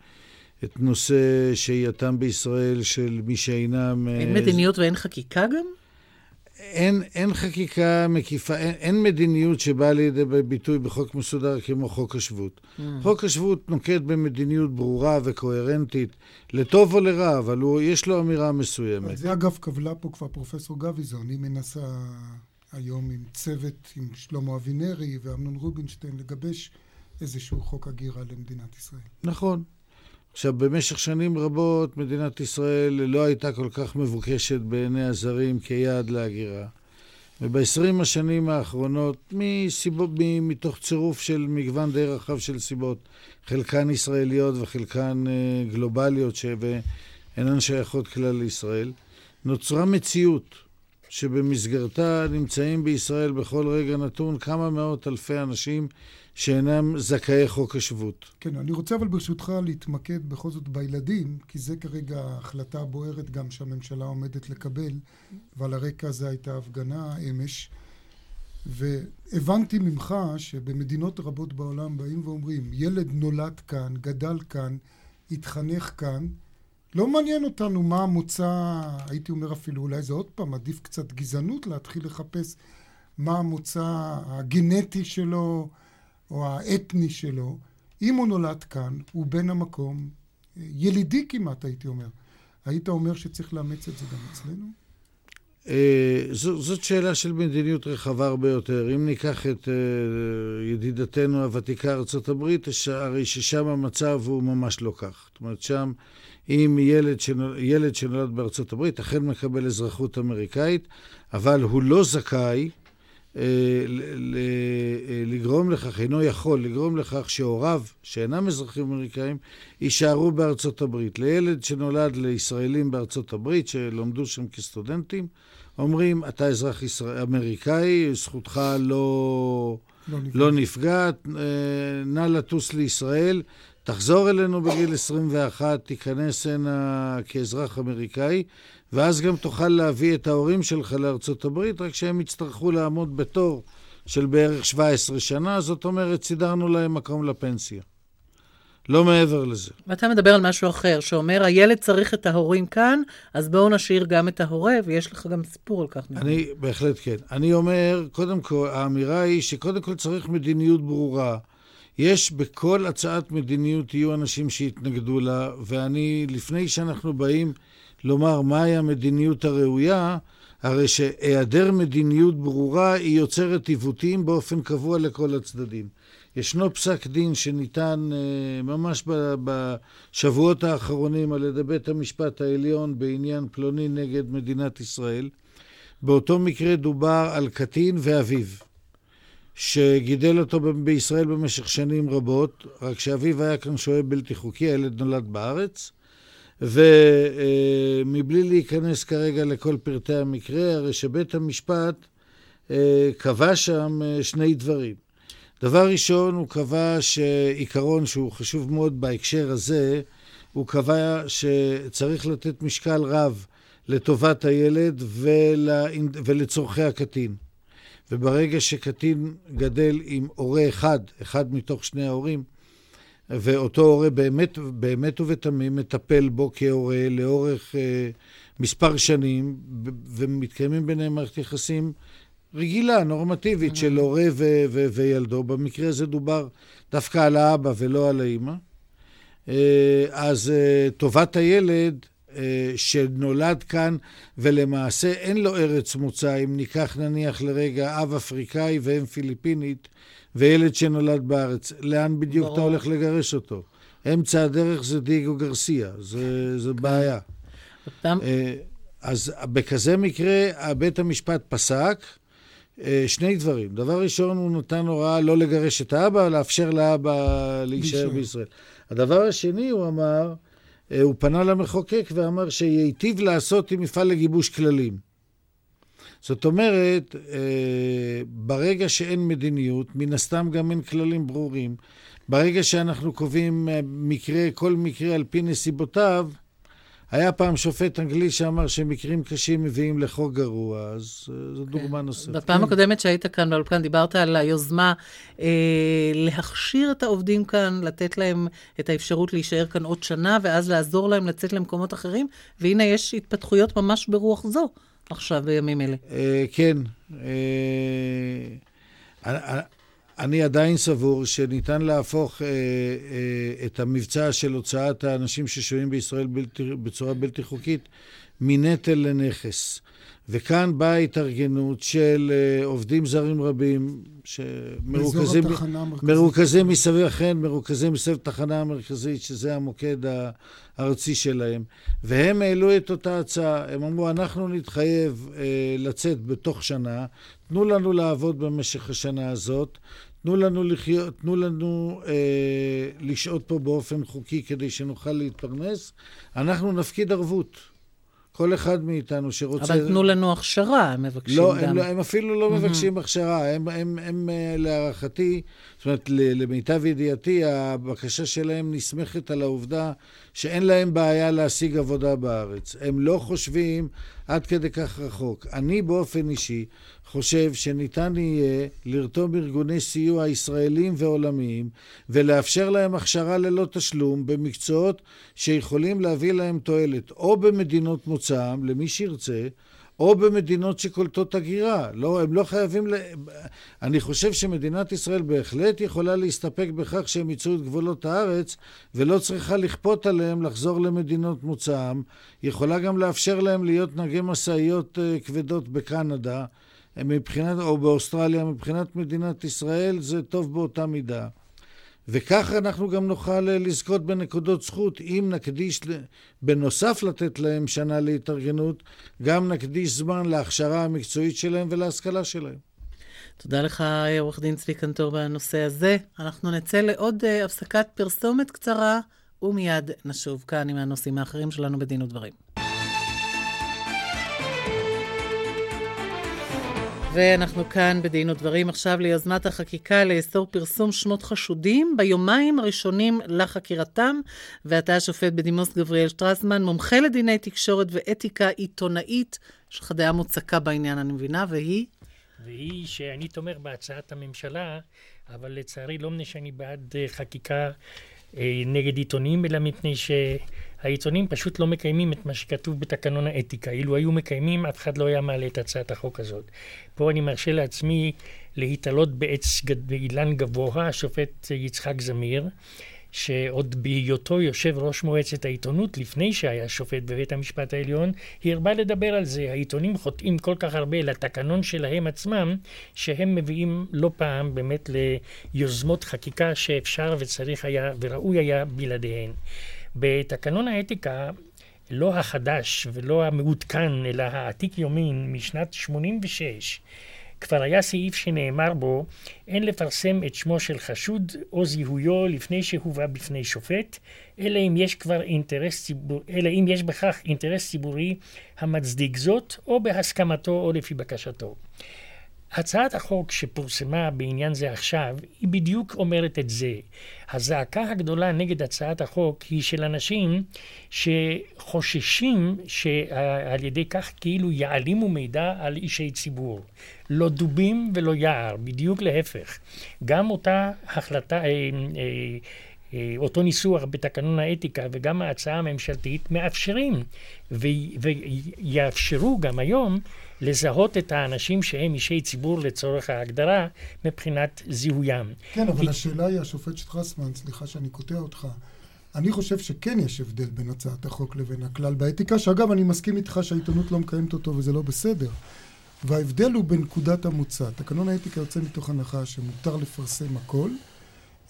את נושא שהייתם בישראל של מי שאינם... אין אה, מדיניות ואין חקיקה גם? אין, אין חקיקה מקיפה, אין, אין מדיניות שבאה לידי ביטוי בחוק מסודר כמו חוק השבות. Mm. חוק השבות נוקט במדיניות ברורה וקוהרנטית, לטוב או לרע, אבל הוא, יש לו אמירה מסוימת. זה אגב קבלה פה כבר פרופסור גביזון, היא מנסה היום עם צוות, עם שלמה אבינרי ואמנון רובינשטיין, לגבש איזשהו חוק הגירה למדינת ישראל. נכון. עכשיו, במשך שנים רבות מדינת ישראל לא הייתה כל כך מבוקשת בעיני הזרים כיעד להגירה. וב-20 השנים האחרונות, מסיבות, מתוך צירוף של מגוון די רחב של סיבות, חלקן ישראליות וחלקן אה, גלובליות ש- ואינן שייכות כלל לישראל, נוצרה מציאות שבמסגרתה נמצאים בישראל בכל רגע נתון כמה מאות אלפי אנשים שאינם זכאי חוק השבות. כן, אני רוצה אבל ברשותך להתמקד בכל זאת בילדים, כי זה כרגע ההחלטה הבוערת גם שהממשלה עומדת לקבל, ועל הרקע הזה הייתה הפגנה אמש. והבנתי ממך שבמדינות רבות בעולם באים ואומרים, ילד נולד כאן, גדל כאן, התחנך כאן, לא מעניין אותנו מה המוצא, הייתי אומר אפילו, אולי זה עוד פעם, עדיף קצת גזענות להתחיל לחפש מה המוצא הגנטי שלו או האתני שלו. אם הוא נולד כאן, הוא בן המקום, ילידי כמעט הייתי אומר. היית אומר שצריך לאמץ את זה גם אצלנו? אה, זאת שאלה של מדיניות רחבה הרבה יותר. אם ניקח את אה, ידידתנו הוותיקה ארה"ב, הרי ששם המצב הוא ממש לא כך. זאת אומרת, שם אם ילד, שנול, ילד שנולד הברית אכן מקבל אזרחות אמריקאית, אבל הוא לא זכאי לגרום לכך, אינו יכול לגרום לכך שהוריו, שאינם אזרחים אמריקאים, יישארו בארצות הברית. לילד שנולד לישראלים בארצות הברית, שלומדו שם כסטודנטים, אומרים, אתה אזרח ישראל, אמריקאי, זכותך לא, לא נפגע. לא נפגעת, אה, נא לטוס לישראל, תחזור אלינו בגיל 21, תיכנס הנה כאזרח אמריקאי, ואז גם תוכל להביא את ההורים שלך לארצות הברית, רק שהם יצטרכו לעמוד בתור של בערך 17 שנה, זאת אומרת, סידרנו להם מקום לפנסיה. לא מעבר לזה. ואתה מדבר על משהו אחר, שאומר, הילד צריך את ההורים כאן, אז בואו נשאיר גם את ההורה, ויש לך גם סיפור על כך. אני, בהחלט כן. אני אומר, קודם כל, האמירה היא שקודם כל צריך מדיניות ברורה. יש בכל הצעת מדיניות יהיו אנשים שיתנגדו לה, ואני, לפני שאנחנו באים לומר מהי המדיניות הראויה, הרי שהיעדר מדיניות ברורה היא יוצרת עיוותים באופן קבוע לכל הצדדים. ישנו פסק דין שניתן אה, ממש בשבועות האחרונים על ידי בית המשפט העליון בעניין פלוני נגד מדינת ישראל. באותו מקרה דובר על קטין ואביו, שגידל אותו בישראל במשך שנים רבות, רק שאביו היה כאן שוהה בלתי חוקי, הילד נולד בארץ. ומבלי להיכנס כרגע לכל פרטי המקרה, הרי שבית המשפט אה, קבע שם אה, שני דברים. דבר ראשון, הוא קבע שעיקרון שהוא חשוב מאוד בהקשר הזה, הוא קבע שצריך לתת משקל רב לטובת הילד ול... ולצורכי הקטין. וברגע שקטין גדל עם הורה אחד, אחד מתוך שני ההורים, ואותו הורה באמת, באמת ובתמים מטפל בו כהורה לאורך אה, מספר שנים, ומתקיימים ביניהם מערכת יחסים רגילה, נורמטיבית, mm-hmm. של הורה ו- ו- וילדו. במקרה הזה דובר דווקא על האבא ולא על האימא. אה, אז אה, טובת הילד שנולד כאן ולמעשה אין לו ארץ מוצא, אם ניקח נניח לרגע אב אפריקאי ואם פיליפינית וילד שנולד בארץ, לאן בדיוק ברור. אתה הולך לגרש אותו? אמצע הדרך זה דיגו גרסיה, זה, זה כן. בעיה. אותם... אז בכזה מקרה בית המשפט פסק שני דברים. דבר ראשון, הוא נתן הוראה לא לגרש את האבא, לאפשר לאבא להישאר בישראל. הדבר השני, הוא אמר, אה, הוא פנה למחוקק ואמר שייטיב לעשות אם יפעל לגיבוש כללים. זאת אומרת, אה, ברגע שאין מדיניות, מן הסתם גם אין כללים ברורים. ברגע שאנחנו קובעים אה, מקרה, כל מקרה על פי נסיבותיו, היה פעם שופט אנגלי שאמר שמקרים קשים מביאים לחוק גרוע, אז אה, זו כן. דוגמה נוספת. בפעם הקודמת שהיית כאן באולפן, דיברת על היוזמה אה, להכשיר את העובדים כאן, לתת להם את האפשרות להישאר כאן עוד שנה, ואז לעזור להם לצאת למקומות אחרים, והנה יש התפתחויות ממש ברוח זו עכשיו, בימים אלה. אה, כן. אה, אני עדיין סבור שניתן להפוך אה, אה, את המבצע של הוצאת האנשים ששוהים בישראל בלתי, בצורה בלתי חוקית מנטל לנכס. וכאן באה התארגנות של uh, עובדים זרים רבים, שמרוכזים מרוכזים מסביב, אכן, מרוכזים מסביב תחנה המרכזית, שזה המוקד הארצי שלהם, והם העלו את אותה הצעה. הם אמרו, אנחנו נתחייב uh, לצאת בתוך שנה, תנו לנו לעבוד במשך השנה הזאת, תנו לנו לחיות, תנו לנו אה, לשהות פה באופן חוקי כדי שנוכל להתפרנס, אנחנו נפקיד ערבות. כל אחד מאיתנו שרוצה... אבל תנו לנו הכשרה, הם מבקשים לא, גם. הם, לא, הם אפילו לא mm-hmm. מבקשים הכשרה. הם, הם, הם, אה, להערכתי, זאת אומרת, למיטב ידיעתי, הבקשה שלהם נסמכת על העובדה שאין להם בעיה להשיג עבודה בארץ. הם לא חושבים עד כדי כך רחוק. אני באופן אישי חושב שניתן יהיה לרתום ארגוני סיוע ישראלים ועולמיים ולאפשר להם הכשרה ללא תשלום במקצועות שיכולים להביא להם תועלת, או במדינות מוצאם, למי שירצה, או במדינות שקולטות הגירה. לא, הם לא חייבים ל... אני חושב שמדינת ישראל בהחלט יכולה להסתפק בכך שהם יצאו את גבולות הארץ ולא צריכה לכפות עליהם לחזור למדינות מוצאם. יכולה גם לאפשר להם להיות נהגי משאיות אה, כבדות בקנדה. מבחינת, או באוסטרליה, מבחינת מדינת ישראל, זה טוב באותה מידה. וכך אנחנו גם נוכל אה, לזכות בנקודות זכות אם נקדיש, בנוסף לתת להם שנה להתארגנות, גם נקדיש זמן להכשרה המקצועית שלהם ולהשכלה שלהם. תודה לך, עורך דין צבי קנטור, בנושא הזה. אנחנו נצא לעוד uh, הפסקת פרסומת קצרה, ומיד נשוב כאן עם הנושאים האחרים שלנו בדין ודברים. ואנחנו כאן בדין ודברים עכשיו ליוזמת החקיקה לאסור פרסום שמות חשודים ביומיים הראשונים לחקירתם. ואתה השופט בדימוס גבריאל שטרסמן, מומחה לדיני תקשורת ואתיקה עיתונאית, יש לך דעה מוצקה בעניין, אני מבינה, והיא? והיא שאני תומך בהצעת הממשלה, אבל לצערי לא מפני שאני בעד אה, חקיקה אה, נגד עיתונים, אלא מפני ש... העיתונים פשוט לא מקיימים את מה שכתוב בתקנון האתיקה. אילו היו מקיימים, אף אחד לא היה מעלה את הצעת החוק הזאת. פה אני מרשה לעצמי להתעלות בעץ באילן גבוה, השופט יצחק זמיר, שעוד בהיותו יושב ראש מועצת העיתונות, לפני שהיה שופט בבית המשפט העליון, הרבה לדבר על זה. העיתונים חוטאים כל כך הרבה לתקנון שלהם עצמם, שהם מביאים לא פעם באמת ליוזמות חקיקה שאפשר וצריך היה וראוי היה בלעדיהן. בתקנון האתיקה, לא החדש ולא המעודכן, אלא העתיק יומין משנת 86, כבר היה סעיף שנאמר בו אין לפרסם את שמו של חשוד או זיהויו לפני שהובא בפני שופט, אלא אם יש כבר אינטרס ציבור, אלא אם יש בכך אינטרס ציבורי המצדיק זאת, או בהסכמתו או לפי בקשתו. הצעת החוק שפורסמה בעניין זה עכשיו, היא בדיוק אומרת את זה. הזעקה הגדולה נגד הצעת החוק היא של אנשים שחוששים שעל ידי כך כאילו יעלימו מידע על אישי ציבור. לא דובים ולא יער, בדיוק להפך. גם אותה החלטה, אה, אה, אותו ניסוח בתקנון האתיקה וגם ההצעה הממשלתית מאפשרים ויאפשרו גם היום לזהות את האנשים שהם אישי ציבור לצורך ההגדרה מבחינת זיהוים. כן, אבל השאלה היא, השופט שטרסמן, סליחה שאני קוטע אותך, אני חושב שכן יש הבדל בין הצעת החוק לבין הכלל באתיקה, שאגב, אני מסכים איתך שהעיתונות לא מקיימת אותו וזה לא בסדר. וההבדל הוא בנקודת המוצא. תקנון האתיקה יוצא מתוך הנחה שמותר לפרסם הכל,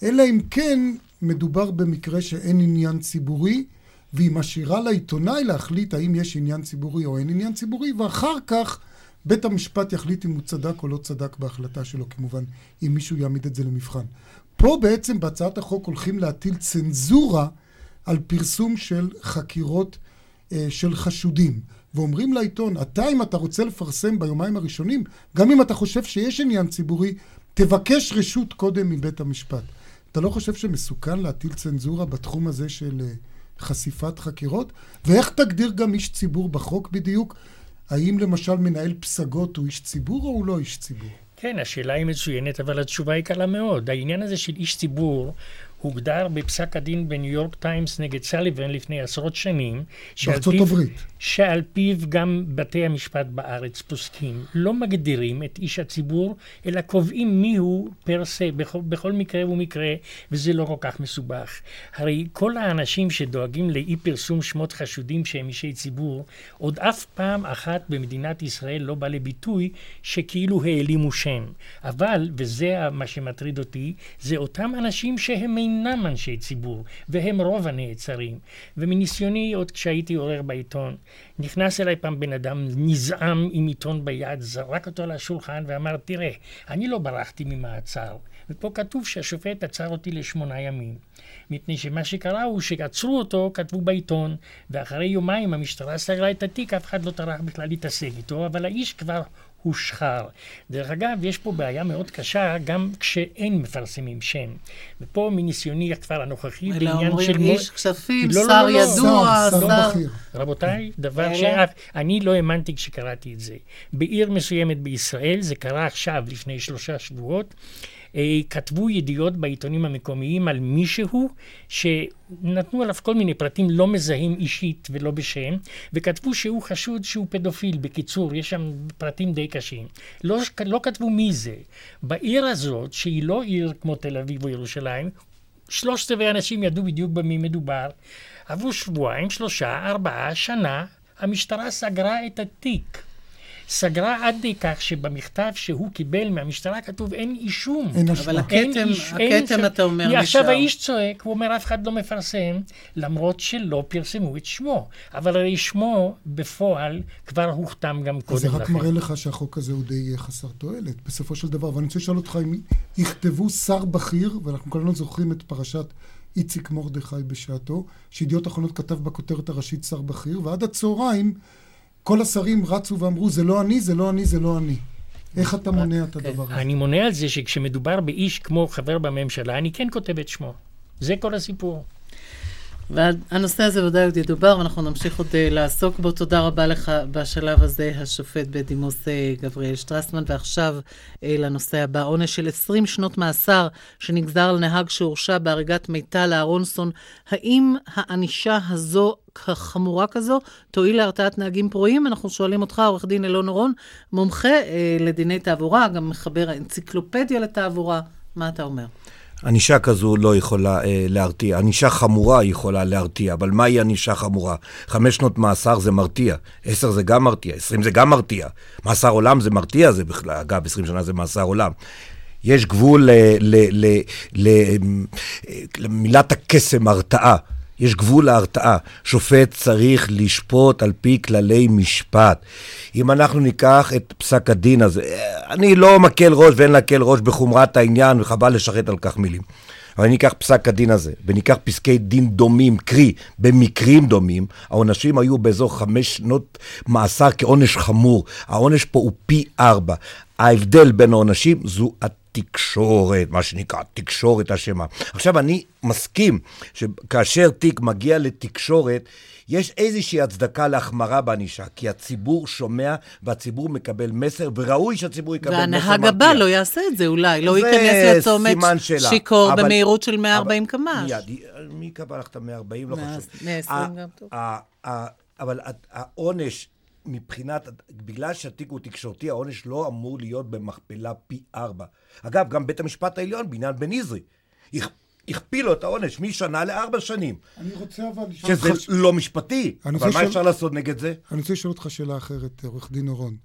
אלא אם כן מדובר במקרה שאין עניין ציבורי, והיא משאירה לעיתונאי להחליט האם יש עניין ציבורי או אין עניין ציבורי, ואחר כך בית המשפט יחליט אם הוא צדק או לא צדק בהחלטה שלו, כמובן, אם מישהו יעמיד את זה למבחן. פה בעצם בהצעת החוק הולכים להטיל צנזורה על פרסום של חקירות אה, של חשודים. ואומרים לעיתון, אתה אם אתה רוצה לפרסם ביומיים הראשונים, גם אם אתה חושב שיש עניין ציבורי, תבקש רשות קודם מבית המשפט. אתה לא חושב שמסוכן להטיל צנזורה בתחום הזה של אה, חשיפת חקירות? ואיך תגדיר גם איש ציבור בחוק בדיוק? האם למשל מנהל פסגות הוא איש ציבור או הוא לא איש ציבור? כן, השאלה היא מצוינת, אבל התשובה היא קלה מאוד. העניין הזה של איש ציבור הוגדר בפסק הדין בניו יורק טיימס נגד סליבן לפני עשרות שנים. בארצות הברית. שעל פיו גם בתי המשפט בארץ פוסקים. לא מגדירים את איש הציבור, אלא קובעים מיהו פר סה, בכל, בכל מקרה ומקרה, וזה לא כל כך מסובך. הרי כל האנשים שדואגים לאי פרסום שמות חשודים שהם אישי ציבור, עוד אף פעם אחת במדינת ישראל לא בא לביטוי שכאילו העלימו שם. אבל, וזה מה שמטריד אותי, זה אותם אנשים שהם אינם אנשי ציבור, והם רוב הנעצרים. ומניסיוני, עוד כשהייתי עורר בעיתון, נכנס אליי פעם בן אדם נזעם עם עיתון ביד, זרק אותו על השולחן ואמר, תראה, אני לא ברחתי ממעצר. ופה כתוב שהשופט עצר אותי לשמונה ימים. מפני שמה שקרה הוא שעצרו אותו, כתבו בעיתון, ואחרי יומיים המשטרה סגרה את התיק, אף אחד לא טרח בכלל להתעסק איתו, אבל האיש כבר הושחר. דרך אגב, יש פה בעיה מאוד קשה גם כשאין מפרסמים שם. ופה מניסיוני כבר הנוכחי, בעניין של... אלא אומרים איש כספים, לא, לא, שר לא, לא, ידוע, שר... שר בכיר. רבותיי, דבר שאף... אני לא האמנתי כשקראתי את זה. בעיר מסוימת בישראל, זה קרה עכשיו, לפני שלושה שבועות, כתבו ידיעות בעיתונים המקומיים על מישהו שנתנו עליו כל מיני פרטים לא מזהים אישית ולא בשם, וכתבו שהוא חשוד שהוא פדופיל. בקיצור, יש שם פרטים די קשים. לא, לא כתבו מי זה. בעיר הזאת, שהיא לא עיר כמו תל אביב או ירושלים, שלושת רבעי אנשים ידעו בדיוק במי מדובר. עברו שבועיים, שלושה, ארבעה, שנה, המשטרה סגרה את התיק. סגרה עד כדי כך שבמכתב שהוא קיבל מהמשטרה כתוב אין אישום. אין אבל הכתם, הכתם אתה אומר נשאר. עכשיו האיש צועק, הוא אומר אף אחד לא מפרסם, למרות שלא פרסמו את שמו. אבל הרי שמו בפועל כבר הוכתם גם קודם לכן. זה רק מראה לך שהחוק הזה הוא די חסר תועלת, בסופו של דבר. ואני רוצה לשאול אותך אם יכתבו שר בכיר, ואנחנו כולנו זוכרים את פרשת... איציק מרדכי בשעתו, שידיעות אחרונות כתב בכותרת הראשית שר בכיר, ועד הצהריים כל השרים רצו ואמרו, זה לא אני, זה לא אני, זה לא אני. איך אתה מונע את הדבר הזה? אני מונע על זה שכשמדובר באיש כמו חבר בממשלה, אני כן כותב את שמו. זה כל הסיפור. והנושא הזה ודאי עוד ידובר, ואנחנו נמשיך עוד uh, לעסוק בו. תודה רבה לך בשלב הזה, השופט בדימוס uh, גבריאל שטרסמן. ועכשיו uh, לנושא הבא, עונש של 20 שנות מאסר שנגזר על נהג שהורשע בהריגת מיטל אהרונסון. האם הענישה הזו חמורה כזו תועיל להרתעת נהגים פרועים? אנחנו שואלים אותך, עורך דין אלון אורון, מומחה לדיני תעבורה, גם מחבר האנציקלופדיה לתעבורה. מה אתה אומר? ענישה כזו לא יכולה אה, להרתיע. ענישה חמורה יכולה להרתיע, אבל מהי ענישה חמורה? חמש שנות מאסר זה מרתיע, עשר זה גם מרתיע, עשרים זה גם מרתיע. מאסר עולם זה מרתיע, זה בכלל, אגב, עשרים שנה זה מאסר עולם. יש גבול למילת הקסם הרתעה. יש גבול להרתעה. שופט צריך לשפוט על פי כללי משפט. אם אנחנו ניקח את פסק הדין הזה, אני לא מקל ראש ואין להקל ראש בחומרת העניין, וחבל לשחט על כך מילים. אבל ניקח פסק הדין הזה, וניקח פסקי דין דומים, קרי, במקרים דומים, העונשים היו באזור חמש שנות מאסר כעונש חמור. העונש פה הוא פי ארבע. ההבדל בין העונשים זו התקשורת, מה שנקרא, תקשורת אשמה. עכשיו, אני מסכים שכאשר תיק מגיע לתקשורת, יש איזושהי הצדקה להחמרה בענישה, כי הציבור שומע והציבור מקבל מסר, וראוי שהציבור יקבל מסר מרתיע. והנהג הבא לא יעשה את זה אולי, לא ייכנס לצומת שיכור במהירות של 140 קמ"ש. מיד, מי קבע לך את ה-140? לא חשוב. 120 גם טוב. אבל העונש מבחינת, בגלל שהתיק הוא תקשורתי, העונש לא אמור להיות במכפלה פי ארבע. אגב, גם בית המשפט העליון בעניין בן עזרי. הכפילו את העונש משנה לארבע שנים. אני רוצה אבל לשאול אותך... שזה לא משפטי, אבל מה אפשר לעשות נגד זה? אני רוצה לשאול אותך שאלה אחרת, עורך דין אורון.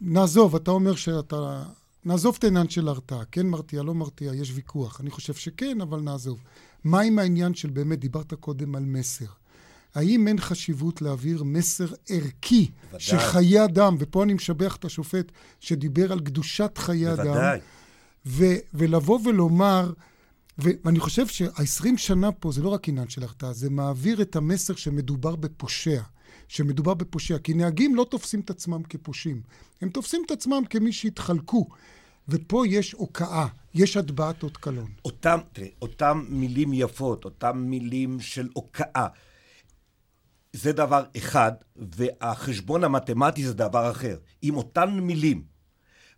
נעזוב, אתה אומר שאתה... נעזוב את העניין של ההרתעה, כן מרתיע, לא מרתיע, יש ויכוח. אני חושב שכן, אבל נעזוב. מה עם העניין של באמת, דיברת קודם על מסר. האם אין חשיבות להעביר מסר ערכי בוודאי. שחיי אדם, ופה אני משבח את השופט שדיבר על קדושת חיי בוודאי. אדם, ו- ולבוא ולומר, ו- ואני חושב שה-20 שנה פה זה לא רק עניין של הרתעה, זה מעביר את המסר שמדובר בפושע. שמדובר בפושע, כי נהגים לא תופסים את עצמם כפושעים, הם תופסים את עצמם כמי שהתחלקו. ופה יש הוקעה, יש הטבעת אות קלון. אותם, תראה, אותם מילים יפות, אותם מילים של הוקעה, זה דבר אחד, והחשבון המתמטי זה דבר אחר. אם אותן מילים,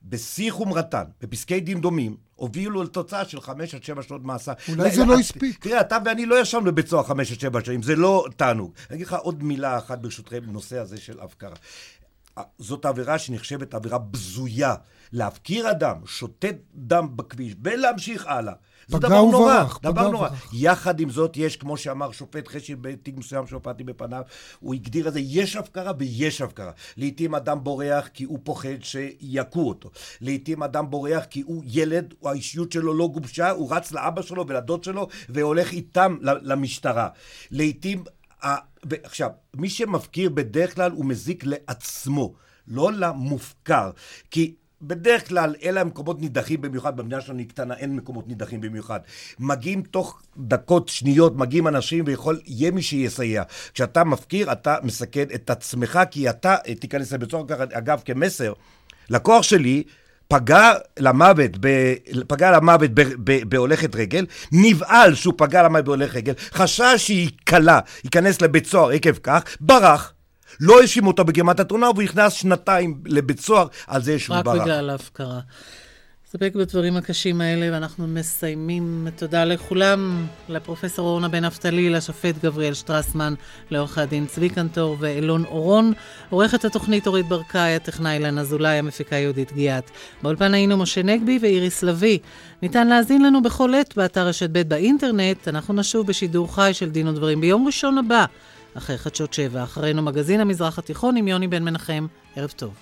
בשיא חומרתן, בפסקי דין דומים, הובילו לתוצאה של חמש עד שבע שנות מאסר. אולי זה לא הספיק. תראה, אתה ואני לא ישבנו בבית סוהר חמש עד שבע שנים, זה לא תענוג. אני אגיד לך עוד מילה אחת ברשותכם בנושא הזה של הפקרה. זאת עבירה שנחשבת עבירה בזויה. להפקיר אדם, שותת דם בכביש, ולהמשיך הלאה. זה דבר נורא, דבר נורא. יחד עם זאת, יש, כמו שאמר שופט חשי בתיק מסוים שהופעתי בפניו, הוא הגדיר את זה, יש הפקרה ויש הפקרה. לעתים אדם בורח כי הוא פוחד שיכו אותו. לעתים אדם בורח כי הוא ילד, האישיות שלו לא גובשה, הוא רץ לאבא שלו ולדוד שלו, והולך איתם למשטרה. לעתים... עכשיו, מי שמפקיר בדרך כלל הוא מזיק לעצמו, לא למופקר. כי בדרך כלל אלה המקומות נידחים במיוחד, במדינה שלנו היא קטנה, אין מקומות נידחים במיוחד. מגיעים תוך דקות, שניות, מגיעים אנשים ויכול, יהיה מי שיסייע. כשאתה מפקיר, אתה מסכן את עצמך, כי אתה, תיכנס לבית סוהר אגב, כמסר, לקוח שלי, פגע למוות, ב, פגע למוות ב, ב, בהולכת רגל, נבהל שהוא פגע למוות בהולכת רגל, חשש שהיא קלה, ייכנס לבית סוהר עקב כך, ברח, לא האשימו אותו בגרימת התאונה, והוא נכנס שנתיים לבית סוהר על זה שהוא ברח. רק בגלל ההפקרה. נסתפק בדברים הקשים האלה, ואנחנו מסיימים. תודה לכולם, לפרופסור אורנה בן נפתלי, לשופט גבריאל שטרסמן, לעורכי הדין צבי קנטור ואלון אורון, עורכת התוכנית אורית ברקאי, הטכנאי אילן אזולאי, המפיקה יהודית גיאת. באולפן היינו משה נגבי ואיריס לביא. ניתן להאזין לנו בכל עת באתר רשת ב' באינטרנט. אנחנו נשוב בשידור חי של דין ודברים ביום ראשון הבא. אחרי חדשות שבע. אחרינו מגזין המזרח התיכון עם יוני בן מנחם. ערב טוב.